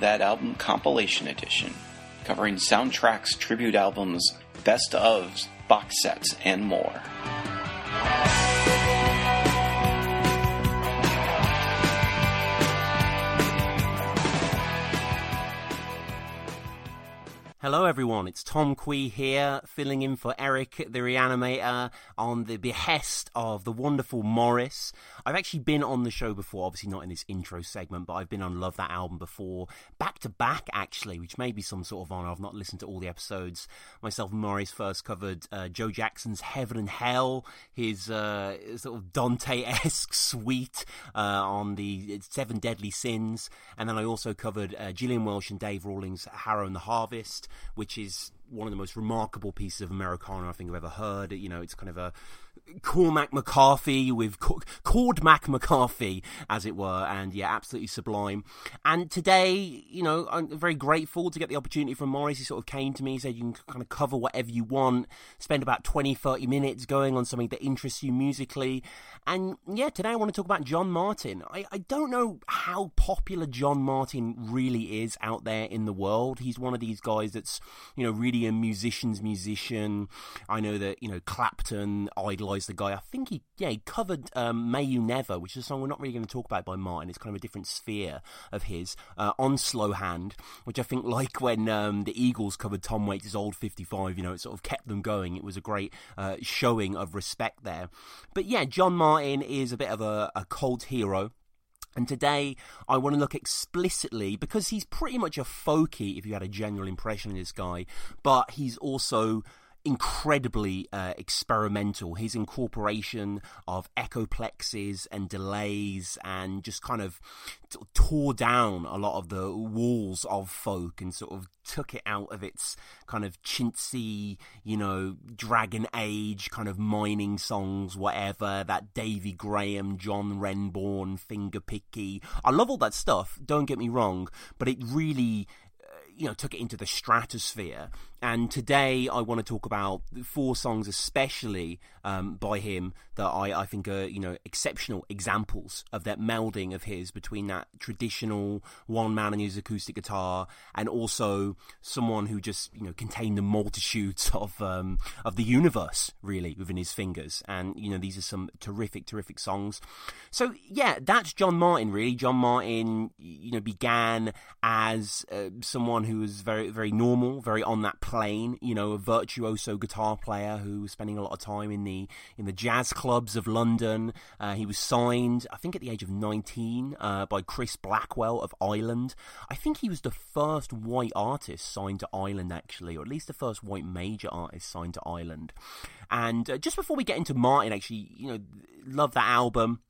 That Album Compilation Edition, covering soundtracks, tribute albums, best ofs, box sets, and more. Hello, everyone. It's Tom Quee here, filling in for Eric, the reanimator, on the behest of the wonderful Morris. I've actually been on the show before, obviously not in this intro segment, but I've been on Love That Album before, back to back, actually, which may be some sort of honor. I've not listened to all the episodes. Myself and Morris first covered uh, Joe Jackson's Heaven and Hell, his uh, sort of Dante esque suite uh, on the Seven Deadly Sins, and then I also covered uh, Gillian Welch and Dave Rawlings' Harrow and the Harvest which is one of the most remarkable pieces of Americana I think I've ever heard. You know, it's kind of a Cormac McCarthy with Cord Mac McCarthy, as it were, and yeah, absolutely sublime. And today, you know, I'm very grateful to get the opportunity from Morris. He sort of came to me, said you can kind of cover whatever you want, spend about 20, 30 minutes going on something that interests you musically. And yeah, today I want to talk about John Martyn. I, I don't know how popular John Martyn really is out there in the world. He's one of these guys that's, you know, really a musician's musician. I know that, you know, Clapton idolized the guy. I think he, yeah, he covered um, "May You Never," which is a song we're not really going to talk about by Martyn. It's kind of a different sphere of his uh, on Slowhand, which I think, like when um, the Eagles covered Tom Waits' "Old 55," you know, it sort of kept them going. It was a great uh, showing of respect there. But yeah, John Martyn is a bit of a, a cult hero. And today I want to look explicitly because he's pretty much a folky if you had a general impression of this guy, but he's also incredibly uh, experimental. His incorporation of echoplexes and delays and just kind of t- tore down a lot of the walls of folk and sort of took it out of its kind of chintzy, you know, Dragon Age kind of mining songs, whatever, that Davy Graham, John Renbourn, finger picky. I love all that stuff, don't get me wrong, but it really uh, you know took it into the stratosphere and today I want to talk about four songs, especially um, by him, that I, I think are you know exceptional examples of that melding of his between that traditional one man and his acoustic guitar, and also someone who just you know contained the multitudes of um, of the universe really within his fingers. And you know these are some terrific, terrific songs. So yeah, that's John Martyn Really, John Martyn you know, began as uh, someone who was very, very normal, very on that plane. You know, a virtuoso guitar player who was spending a lot of time in the in the jazz clubs of London. Uh, he was signed, I think, at the age of 19 uh, by Chris Blackwell of Island. I think he was the first white artist signed to Island, actually, or at least the first white major artist signed to Island. And uh, just before we get into Martyn, actually, you know, love that album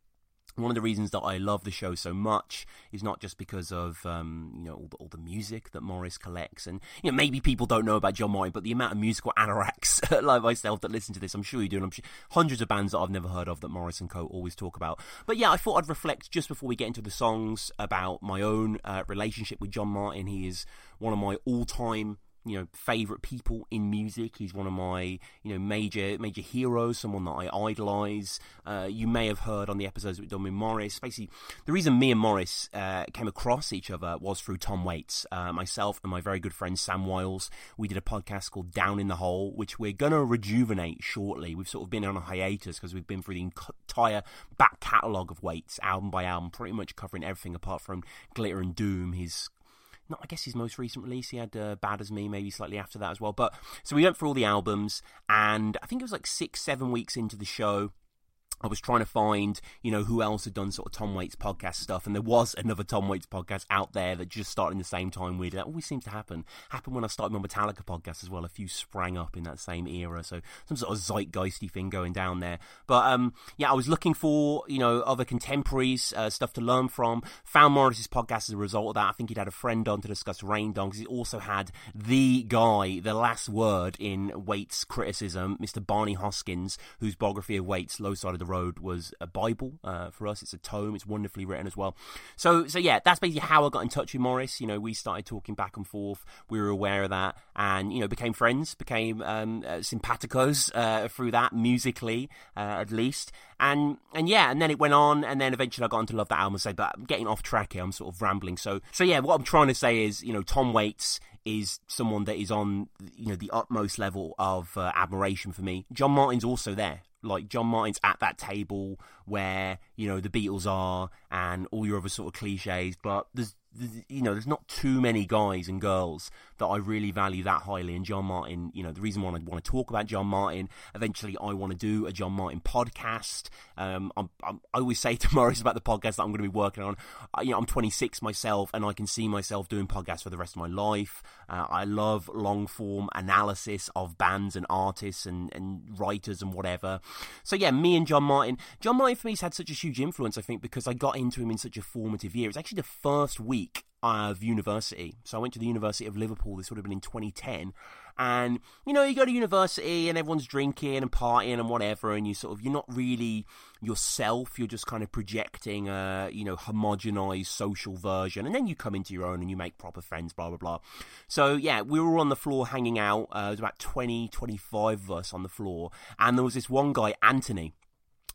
one of the reasons that I love the show so much is not just because of um, you know all the, all the, music that Morris collects, and you know maybe people don't know about John Martyn, but the amount of musical anoraks like myself that listen to this, I'm sure you do, and I'm sure hundreds of bands that I've never heard of that Morris and Co always talk about. But yeah, I thought I'd reflect just before we get into the songs about my own uh, relationship with John Martyn. He is one of my all-time you know favorite people in music. He's one of my you know major major heroes, someone that I idolize. Uh, you may have heard on the episodes with Morris. Basically, the reason me and Morris uh, came across each other was through Tom Waits. Uh, myself and my very good friend Sam Wiles, we did a podcast called Down in the Hole, which we're gonna rejuvenate shortly. We've sort of been on a hiatus because we've been through the entire back catalogue of Waits, album by album, pretty much covering everything apart from Glitter and Doom, his not I guess his most recent release. He had uh, Bad as Me, maybe slightly after that as well. But so we went through all the albums, and I think it was like six, seven weeks into the show. I was trying to find, you know, who else had done sort of Tom Waits podcast stuff, and there was another Tom Waits podcast out there that just started in the same time it. That always seems to happen. Happened when I started my Metallica podcast as well. A few sprang up in that same era, so some sort of zeitgeisty thing going down there. But um, yeah, I was looking for, you know, other contemporaries uh, stuff to learn from. Found Morris's podcast as a result of that. I think he'd had a friend on to discuss Rain Dogs. because he also had the guy, the last word in Waits criticism, Mr. Barney Hoskyns, whose biography of Waits, Low Side of the the Road was a Bible uh, for us. It's a tome. It's wonderfully written as well. So, so yeah, that's basically how I got in touch with Morris. You know, we started talking back and forth. We were aware of that, and you know, became friends, became um, uh, simpaticos uh, through that musically, uh, at least. And and yeah, and then it went on, and then eventually I got on to love that album. So, but I'm getting off track here. I'm sort of rambling. So, so yeah, what I'm trying to say is, you know, Tom Waits is someone that is on you know the utmost level of uh, admiration for me. John Martyn's also there. Like John Martyn's at that table where you know the Beatles are and all your other sort of cliches, but there's you know, there's not too many guys and girls that I really value that highly. And John Martyn, you know, the reason why I want to talk about John Martyn, eventually I want to do a John Martyn podcast. Um, I'm, I'm, i always say to Morris about the podcast that I'm going to be working on. Uh, you know, I'm 26 myself, and I can see myself doing podcasts for the rest of my life. Uh, I love long form analysis of bands and artists and, and writers and whatever. So yeah, me and John Martyn, John Martyn for me has had such a huge influence, I think, because I got into him in such a formative year. It's actually the first week of university. So I went to the University of Liverpool. This would have been in 2010. And, you know, you go to university and everyone's drinking and partying and whatever. And you sort of, you're not really yourself. You're just kind of projecting a, you know, homogenized social version. And then you come into your own and you make proper friends, blah, blah, blah. So, yeah, we were on the floor hanging out. Uh, there was about 20, 25 of us on the floor. And there was this one guy, Anthony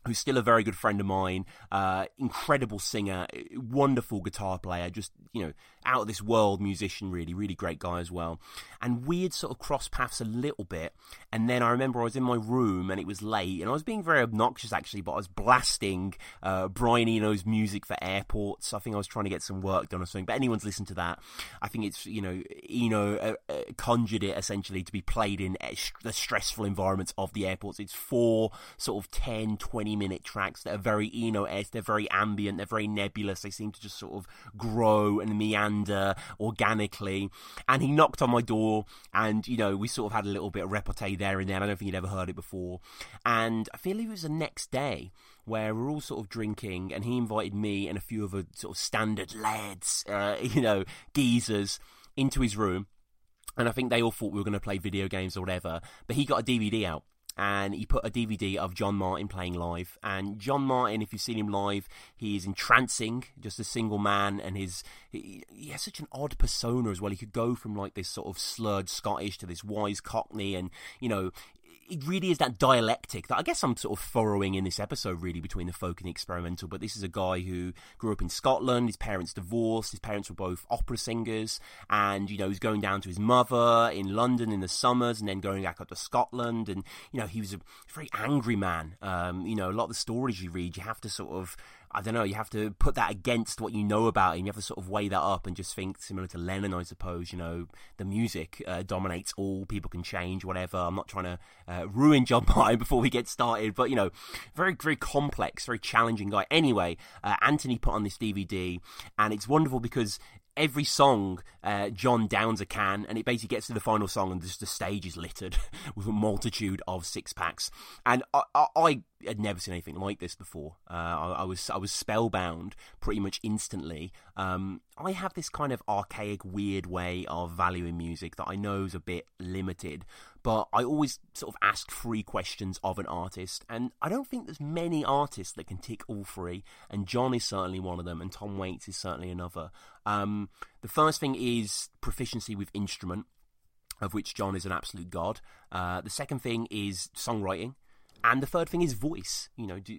who's still a very good friend of mine, uh, incredible singer, wonderful guitar player, just, you know, out of this world musician, really, really great guy as well. And we had sort of crossed paths a little bit. And then I remember I was in my room and it was late and I was being very obnoxious actually, but I was blasting uh, Brian Eno's music for airports. I think I was trying to get some work done or something, but anyone's listened to that. I think it's, you know, Eno uh, uh, conjured it essentially to be played in the stressful environments of the airports. It's four sort of 10, 20 20 minute tracks that are very Eno esque, they're very ambient, they're very nebulous, they seem to just sort of grow and meander organically. And he knocked on my door, and you know, we sort of had a little bit of repartee there and then. I don't think he'd ever heard it before. And I feel it was the next day where we're all sort of drinking, and he invited me and a few other sort of standard lads, uh, you know, geezers, into his room. And I think they all thought we were going to play video games or whatever. But he got a DVD out and he put a DVD of John Martyn playing live. And John Martyn, if you've seen him live, he is entrancing, just a single man, and his he, he, has such an odd persona as well. He could go from like this sort of slurred Scottish to this wise Cockney, and you know, it really is that dialectic that I guess I'm sort of furrowing in this episode, really, between the folk and the experimental. But this is a guy who grew up in Scotland. His parents divorced. His parents were both opera singers, and you know he's going down to his mother in London in the summers, and then going back up to Scotland. And you know he was a very angry man. Um, you know a lot of the stories you read, you have to sort of I don't know, you have to put that against what you know about him. You have to sort of weigh that up and just think, similar to Lennon, I suppose, you know, the music uh, dominates all, people can change, whatever. I'm not trying to uh, ruin John Martyn before we get started, but, you know, very, very complex, very challenging guy. Anyway, uh, Anthony put on this DVD, and it's wonderful because every song uh, John downs a can, and it basically gets to the final song, and just the stage is littered with a multitude of six packs. And I, I, I had never seen anything like this before. Uh, I, I, was I was spellbound pretty much instantly. Um, I have this kind of archaic, weird way of valuing music that I know is a bit limited, but I always sort of ask three questions of an artist, and I don't think there's many artists that can tick all three. And John is certainly one of them, and Tom Waits is certainly another. Um, the first thing is proficiency with instrument of which John is an absolute god. Uh, the second thing is songwriting. And the third thing is voice. You know, do,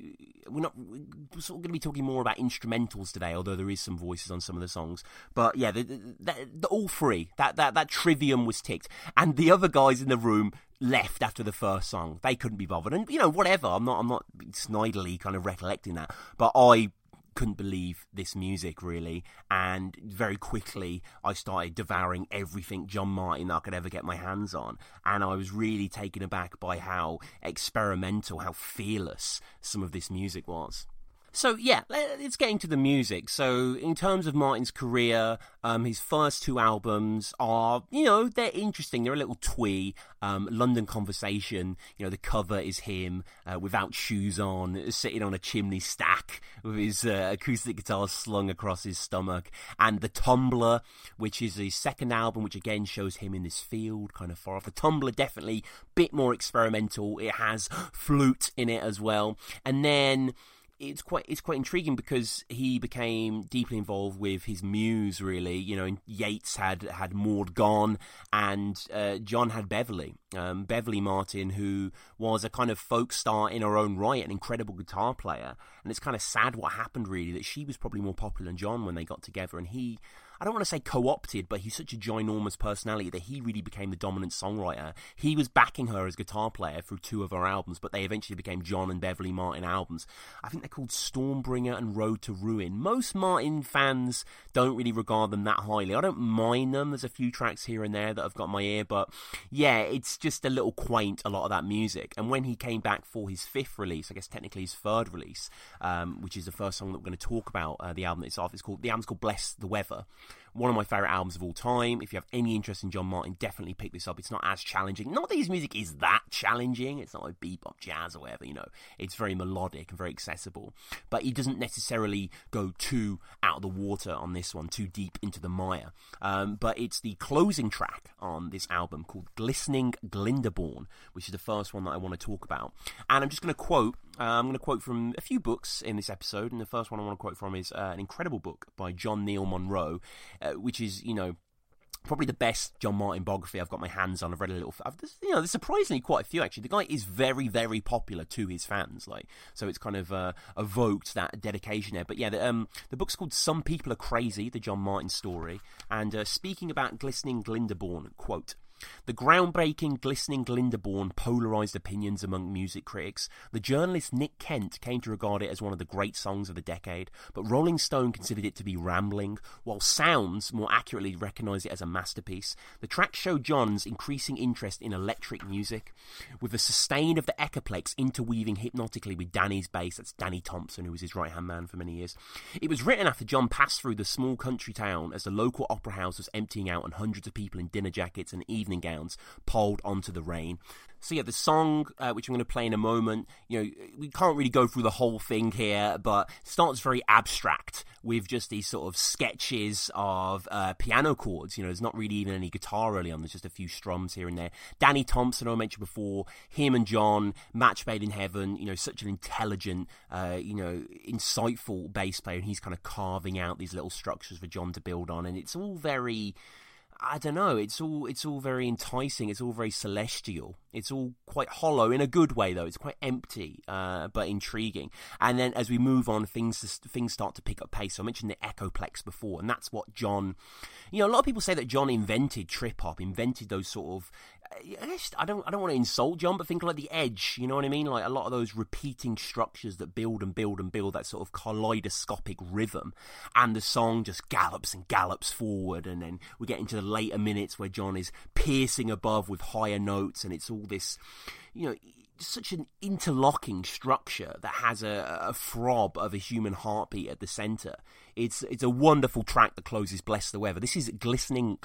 we're not we're sort of going to be talking more about instrumentals today, although there is some voices on some of the songs. But yeah, the, the, the, all three that that that trivium was ticked, and the other guys in the room left after the first song. They couldn't be bothered, and you know, whatever. I'm not I'm not snidely kind of recollecting that, but I couldn't believe this music really. And very quickly I started devouring everything John Martyn I could ever get my hands on. And I was really taken aback by how experimental how fearless some of this music was So yeah, let's get into the music. So in terms of Martyn's career, um, his first two albums are, you know, they're interesting. They're a little twee. Um, London Conversation, you know, the cover is him uh, without shoes on, sitting on a chimney stack with his uh, acoustic guitar slung across his stomach, and the Tumbler, which is his second album, which again shows him in this field, kind of far off. The Tumbler definitely a bit more experimental. It has flute in it as well, and then it's quite it's quite intriguing because he became deeply involved with his muse. Really, you know, Yeats had had Maud Gonne, and uh, John had Beverly, um, Beverley Martyn, who was a kind of folk star in her own right, an incredible guitar player. And it's kind of sad what happened. Really, that she was probably more popular than John when they got together, and he I don't want to say co opted, but he's such a ginormous personality that he really became the dominant songwriter. He was backing her as guitar player through two of her albums, but they eventually became John and Beverly Martyn albums. I think they're called Stormbringer and Road to Ruin. Most Martyn fans don't really regard them that highly. I don't mind them. There's a few tracks here and there that have got my ear, but yeah, it's just a little quaint, a lot of that music. And when he came back for his fifth release, I guess technically his third release, um, which is the first song that we're going to talk about, uh, the album itself, it's called, the album's called Bless the Weather one of my favourite albums of all time. If you have any interest in John Martyn, definitely pick this up. It's not as challenging. Not that his music is that challenging. It's not like bebop jazz or whatever, you know. It's very melodic and very accessible. But he doesn't necessarily go too out of the water on this one, too deep into the mire. Um, but it's the closing track on this album called Glistening Glyndebourne, which is the first one that I want to talk about. And I'm just going to quote uh, I'm going to quote from a few books in this episode, and the first one I want to quote from is uh, an incredible book by John Neil Munro, uh, which is, you know, probably the best John Martyn biography I've got my hands on. I've read a little. I've, you know, there's surprisingly quite a few actually. The guy is very, very popular to his fans, like so. It's kind of uh, evoked that dedication there. But yeah, the, um, the book's called "Some People Are Crazy: The John Martyn Story," and uh, speaking about glistening Glyndebourne, quote. The groundbreaking Glistening Glyndebourne polarised opinions among music critics. The journalist Nick Kent came to regard it as one of the great songs of the decade, but Rolling Stone considered it to be rambling, while Sounds more accurately recognised it as a masterpiece. The track showed John's increasing interest in electric music, with the sustain of the Echoplex interweaving hypnotically with Danny's bass. That's Danny Thompson, who was his right hand man for many years. It was written after John passed through the small country town as the local opera house was emptying out and hundreds of people in dinner jackets and evening evening gowns poled onto the rain. So yeah, the song uh, which I'm going to play in a moment, you know, we can't really go through the whole thing here, but it starts very abstract with just these sort of sketches of uh, piano chords. You know, there's not really even any guitar early on. There's just a few strums here and there. Danny Thompson, I mentioned before, him and John, match made in heaven. You know, such an intelligent, uh, you know, insightful bass player, and he's kind of carving out these little structures for John to build on, and it's all very I don't know. It's all it's all very enticing. It's all very celestial. It's all quite hollow in a good way, though. It's quite empty, uh, but intriguing. And then as we move on, things things start to pick up pace. So I mentioned the Echoplex before, and that's what John. You know, a lot of people say that John invented trip hop, invented those sort of I don't I don't want to insult John, but think like the Edge. You know what I mean? Like a lot of those repeating structures that build and build and build that sort of kaleidoscopic rhythm, and the song just gallops and gallops forward, and then we get into the later minutes where John is piercing above with higher notes, and it's all this, you know such an interlocking structure that has a, a, throb of a human heartbeat at the center. It's it's a wonderful track that closes "Bless the Weather." This is "Glistening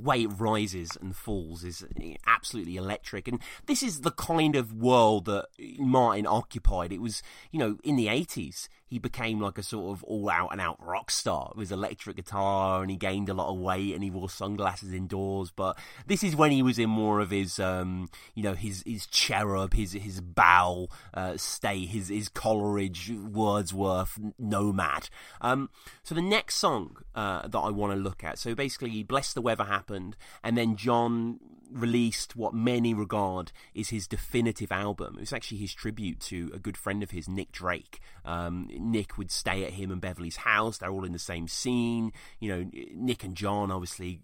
Glyndebourne." way it rises and falls is absolutely electric. And this is the kind of world that Martyn occupied. It was, you know, in the 80s, he became like a sort of all out and out rock star with his electric guitar and he gained a lot of weight and he wore sunglasses indoors. But this is when he was in more of his, um, you know, his, his cherub, his, his bow, uh, stay, his, his Coleridge, Wordsworth, nomad. Um, so the next song, uh, that I want to look at, so basically, Bless the Weather happened and then John released what many regard is his definitive album. It was actually his tribute to a good friend of his, Nick Drake. Um, Nick would stay at him and Beverly's house. They're all in the same scene. You know, Nick and John, obviously,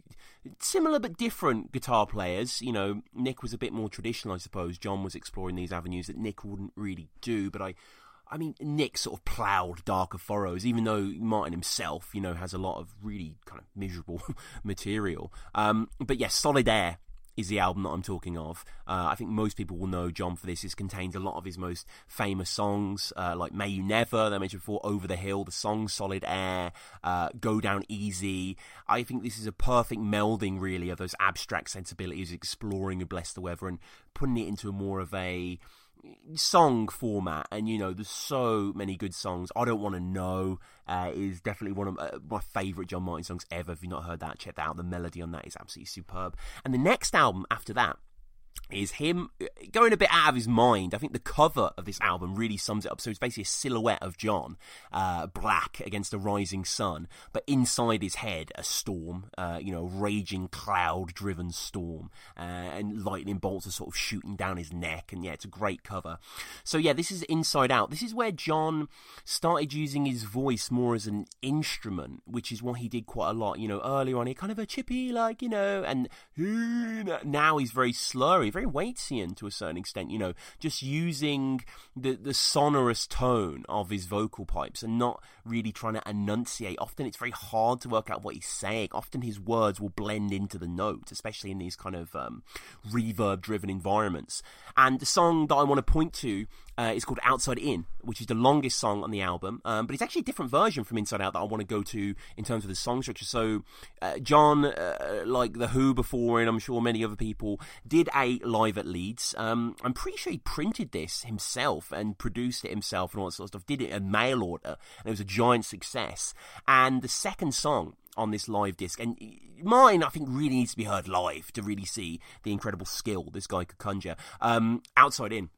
similar but different guitar players. You know, Nick was a bit more traditional, I suppose. John was exploring these avenues that Nick wouldn't really do, but I. I mean, Nick sort of ploughed darker furrows, even though Martyn himself, you know, has a lot of really kind of miserable material. Um, but yes, Solid Air is the album that I'm talking of. Uh, I think most people will know John for this. It contains a lot of his most famous songs, uh, like May You Never, that I mentioned before, Over the Hill, the song Solid Air, uh, Go Down Easy. I think this is a perfect melding, really, of those abstract sensibilities, exploring and Bless the Weather and putting it into a more of a song format, and you know, there's so many good songs. I don't want to know uh, is definitely one of uh, my favourite John Martyn songs ever. If you've not heard that, check that out. The melody on that is absolutely superb. And the next album after that is him uh, going a bit out of his mind. I think the cover of this album really sums it up. So it's basically a silhouette of John, uh, black against a rising sun, but inside his head, a storm, uh, you know, raging cloud driven storm, uh, and lightning bolts are sort of shooting down his neck. And yeah, it's a great cover. So yeah, this is Inside Out. This is where John started using his voice more as an instrument, which is what he did quite a lot, you know, earlier on. He kind of a chippy, like, you know, and now he's very slurry very Waitian to a certain extent, you know, just using the, the sonorous tone of his vocal pipes and not really trying to enunciate. Often it's very hard to work out what he's saying. Often his words will blend into the notes, especially in these kind of um, reverb driven environments. And the song that I want to point to uh, is called Outside In, which is the longest song on the album, um, but it's actually a different version from Inside Out that I want to go to in terms of the song structure. So, uh, John, uh, like The Who before, and I'm sure many other people, did a live at Leeds. Um, I'm pretty sure he printed this himself and produced it himself and all that sort of stuff, did it a mail order, and it was a giant success. And the second song, on this live disc. And mine, I think, really needs to be heard live to really see the incredible skill this guy could conjure. Um, outside in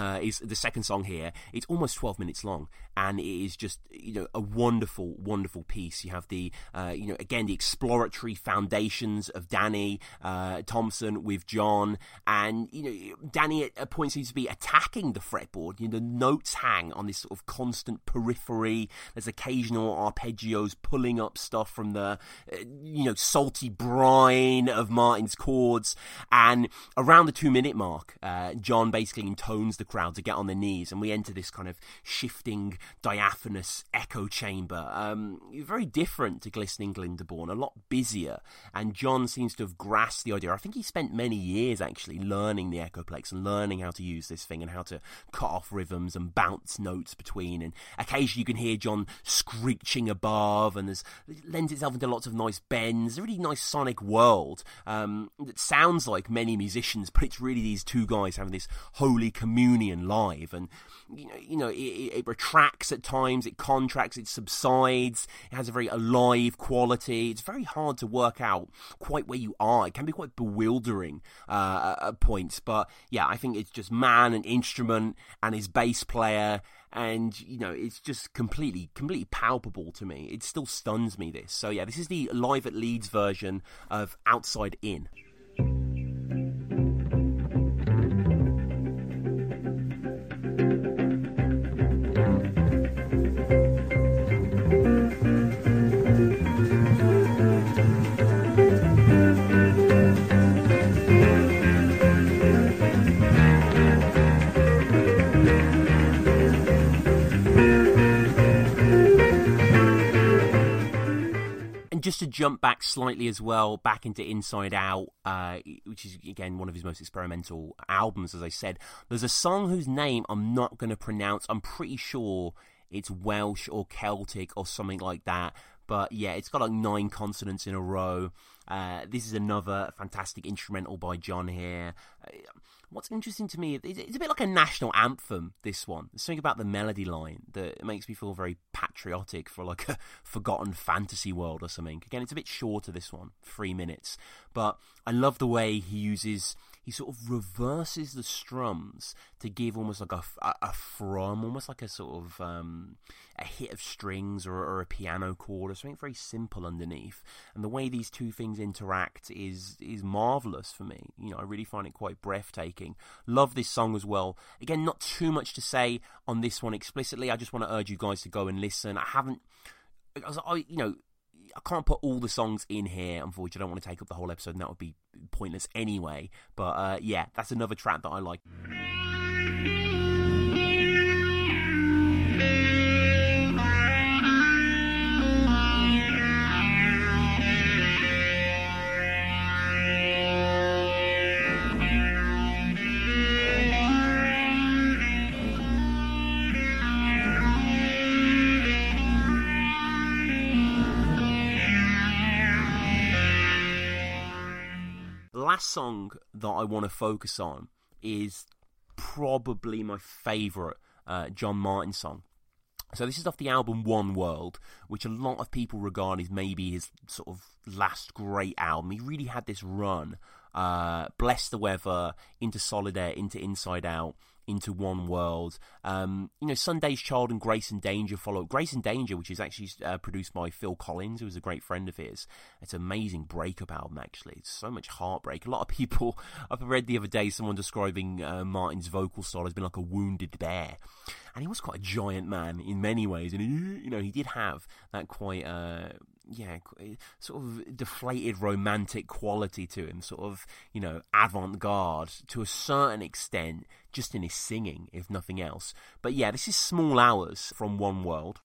uh, is the second song here. It's almost 12 minutes long, and it is just you know a wonderful, wonderful piece. You have the uh, you know again the exploratory foundations of Danny uh, Thompson with John, and you know Danny at a point seems to be attacking the fretboard. You know the notes hang on this sort of constant periphery. There's occasional arpeggios pulling up stuff from the uh, you know salty brine of Martyn's chords, and around the two minute mark, uh, John basically intones the crowd to get on their knees, and we enter this kind of shifting, diaphanous echo chamber. Um, very different to Glistening Glyndebourne, a lot busier, and John seems to have grasped the idea. I think he spent many years actually learning the Echoplex and learning how to use this thing and how to cut off rhythms and bounce notes between. And occasionally you can hear John screeching above, and there's it lends itself into lots of nice bends. A really nice sonic world um, that sounds like many musicians, but it's really these two guys having this holy communion Union live, and you know, you know, it, it, retracts at times, it contracts, it subsides. It has a very alive quality. It's very hard to work out quite where you are. It can be quite bewildering uh, at points, but yeah, I think it's just man and instrument and his bass player and you know it's just completely completely palpable to me it still stuns me this so yeah this is the live at leeds version of outside in to jump back slightly as well, back into Inside Out, uh, which is again one of his most experimental albums, as I said. There's a song whose name I'm not going to pronounce. I'm pretty sure it's Welsh or Celtic or something like that. But yeah, it's got like nine consonants in a row. Uh, this is another fantastic instrumental by John here. What's interesting to me, it's a bit like a national anthem, this one. There's something about the melody line that makes me feel very patriotic for like a forgotten fantasy world or something. Again, it's a bit shorter, this one, three minutes. But I love the way he uses he sort of reverses the strums to give almost like a, a, from, almost like a sort of um, a hit of strings or, or, a piano chord or something very simple underneath. And the way these two things interact is is marvelous for me. You know, I really find it quite breathtaking. Love this song as well. Again, not too much to say on this one explicitly. I just want to urge you guys to go and listen. I haven't, I, you know, I can't put all the songs in here. Unfortunately, I don't want to take up the whole episode, and that would be pointless anyway. But uh, yeah, that's another track that I like. Last song that I want to focus on is probably my favourite uh, John Martyn song. So this is off the album One World, which a lot of people regard as maybe his sort of last great album. He really had this run, uh, Bless the Weather, into Solid Air, into Inside Out, into one world. Um, you know, Sunday's Child and Grace and Danger follow. Grace and Danger, which is actually uh, produced by Phil Collins, who was a great friend of his. It's an amazing breakup album, actually. It's so much heartbreak. A lot of people, I've read the other day someone describing uh, Martyn's vocal style as being like a wounded bear. And he was quite a giant man in many ways. And, you know, he did have that quite, uh, yeah, eh, sort of deflated romantic quality to him, sort of, you know, avant garde to a certain extent, just in his singing, if nothing else. But yeah, this is Small Hours from One World.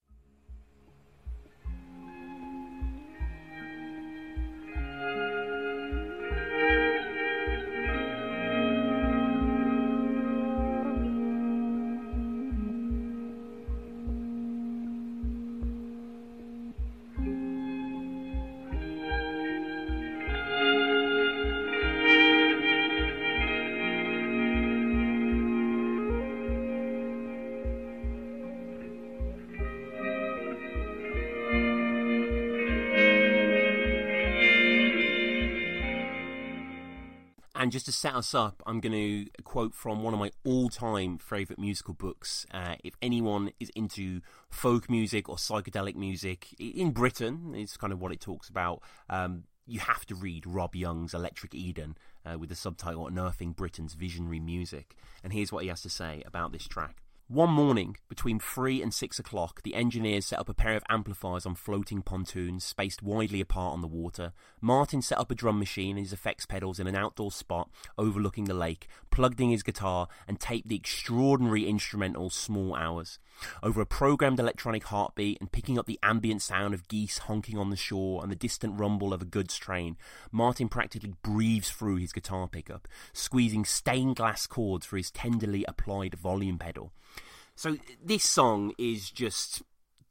To set us up, I'm going to quote from one of my all time favourite musical books. Uh, if anyone is into folk music or psychedelic music in Britain, it's kind of what it talks about. Um, you have to read Rob Young's Electric Eden uh, with the subtitle Unearthing Britain's Visionary Music. And here's what he has to say about this track. One morning, between three and six o'clock, the engineers set up a pair of amplifiers on floating pontoons spaced widely apart on the water. Martyn set up a drum machine and his effects pedals in an outdoor spot overlooking the lake, plugged in his guitar, and taped the extraordinary instrumental Small Hours. Over a programmed electronic heartbeat and picking up the ambient sound of geese honking on the shore and the distant rumble of a goods train, Martyn practically breathes through his guitar pickup, squeezing stained glass chords for his tenderly applied volume pedal. So this song is just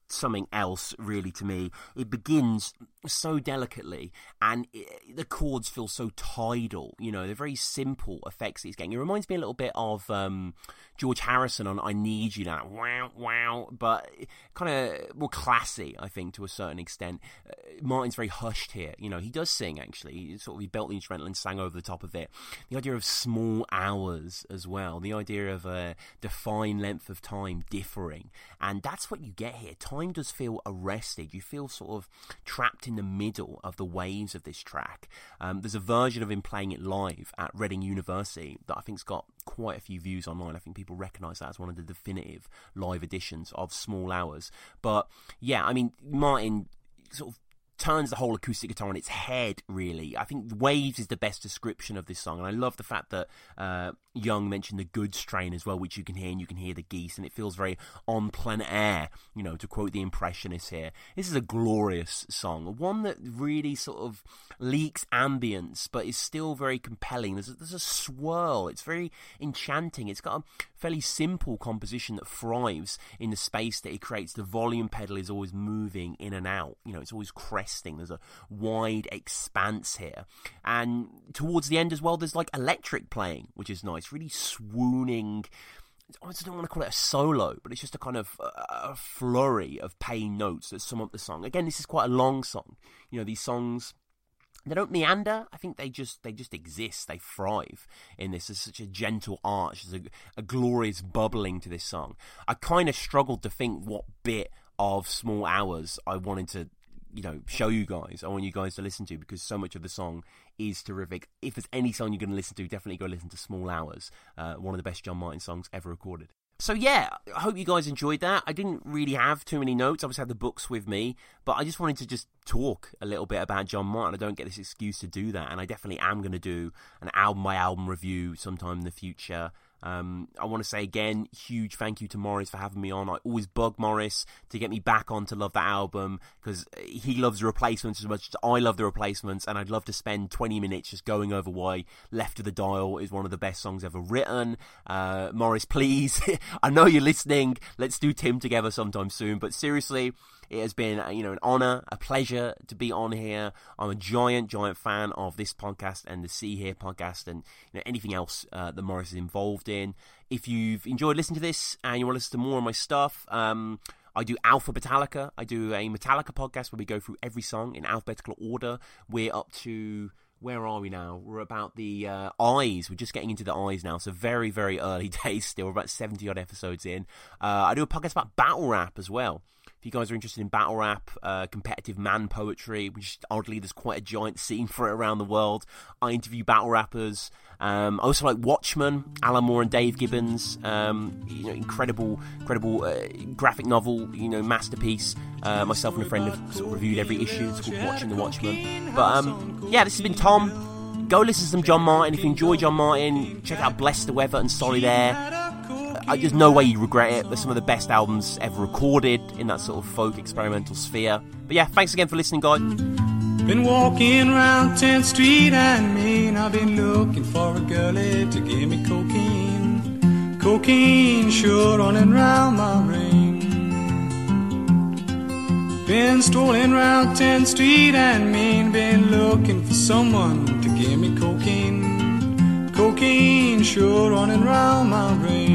something else really to me. It begins so delicately and it, the chords feel so tidal, you know, they're very simple effects he's getting. It reminds me a little bit of um, George Harrison on I Need You Now, wow, wow, but kind of more classy, I think, to a certain extent. Uh, Martyn's very hushed here, you know, he does sing actually, he sort of he built the instrumental and sang over the top of it. The idea of small hours as well, the idea of a defined length of time differing, and that's what you get here. Time does feel arrested, you feel sort of trapped in the middle of the waves of this track. Um, there's a version of him playing it live at Reading University that I think's got quite a few views online. I think people recognise that as one of the definitive live editions of Small Hours. But yeah, I mean, Martyn sort of turns the whole acoustic guitar on its head, really. I think Waves is the best description of this song, and I love the fact that uh, Young mentioned the good strain as well, which you can hear, and you can hear the geese, and it feels very on plein air, you know, to quote the Impressionists here. This is a glorious song, one that really sort of leaks ambience, but is still very compelling. There's a, there's a swirl, it's very enchanting, it's got a fairly simple composition that thrives in the space that it creates. The volume pedal is always moving in and out, you know, it's always cresting. There's a wide expanse here. And towards the end as well, there's like electric playing, which is nice, really swooning. I don't want to call it a solo, but it's just a kind of uh, a flurry of paying notes that sum up the song. Again, this is quite a long song. You know, these songs they don't meander. I think they just they just exist. They thrive in this. There's such a gentle arch. There's a, a glorious bubbling to this song. I kind of struggled to think what bit of Small Hours I wanted to you know show you guys. I want you guys to listen to because so much of the song is terrific. If there's any song you're going to listen to, definitely go listen to Small Hours, uh, one of the best John Martyn songs ever recorded. So yeah, I hope you guys enjoyed that. I didn't really have too many notes. I always had the books with me, but I just wanted to just talk a little bit about John Martyn. I don't get this excuse to do that, and I definitely am going to do an album by album review sometime in the future. Um, I want to say again, huge thank you to Morris for having me on. I always bug Morris to get me back on to love that album because he loves the replacements as much as I love the replacements, and I'd love to spend 20 minutes just going over why Left of the Dial is one of the best songs ever written. Uh, Morris, please, I know you're listening. Let's do Tim together sometime soon. But seriously, it has been, you know, an honor, a pleasure to be on here. I'm a giant, giant fan of this podcast and the See Here podcast, and you know anything else uh, that Morris is involved in. If you've enjoyed listening to this and you want to listen to more of my stuff, um, I do Alpha Metallica. I do a Metallica podcast where we go through every song in alphabetical order. We're up to where are we now? We're about the uh, eyes. We're just getting into the eyes now, so very, very early days still. We're about 70 odd episodes in. Uh, I do a podcast about battle rap as well. If you guys are interested in battle rap, uh, competitive man poetry, which oddly there's quite a giant scene for it around the world, I interview battle rappers. Um, I also like Watchmen, Alan Moore and Dave Gibbons. Um, you know, incredible, incredible uh, graphic novel. You know, masterpiece. Uh, myself and a friend have sort of reviewed every issue. It's called Watching the Watchmen. But um, yeah, this has been Tom. Go listen to some John Martyn. If you enjoy John Martyn, check out Bless the Weather and Solid Air. I, there's no way you regret it. They're some of the best albums ever recorded in that sort of folk experimental sphere. But yeah, thanks again for listening, guys. Been walking around 10th Street and Main. I've been looking for a girlie to give me cocaine. Cocaine sure running round my brain. Been strolling round 10th Street and Main. Been looking for someone to give me cocaine. Cocaine sure running round my brain.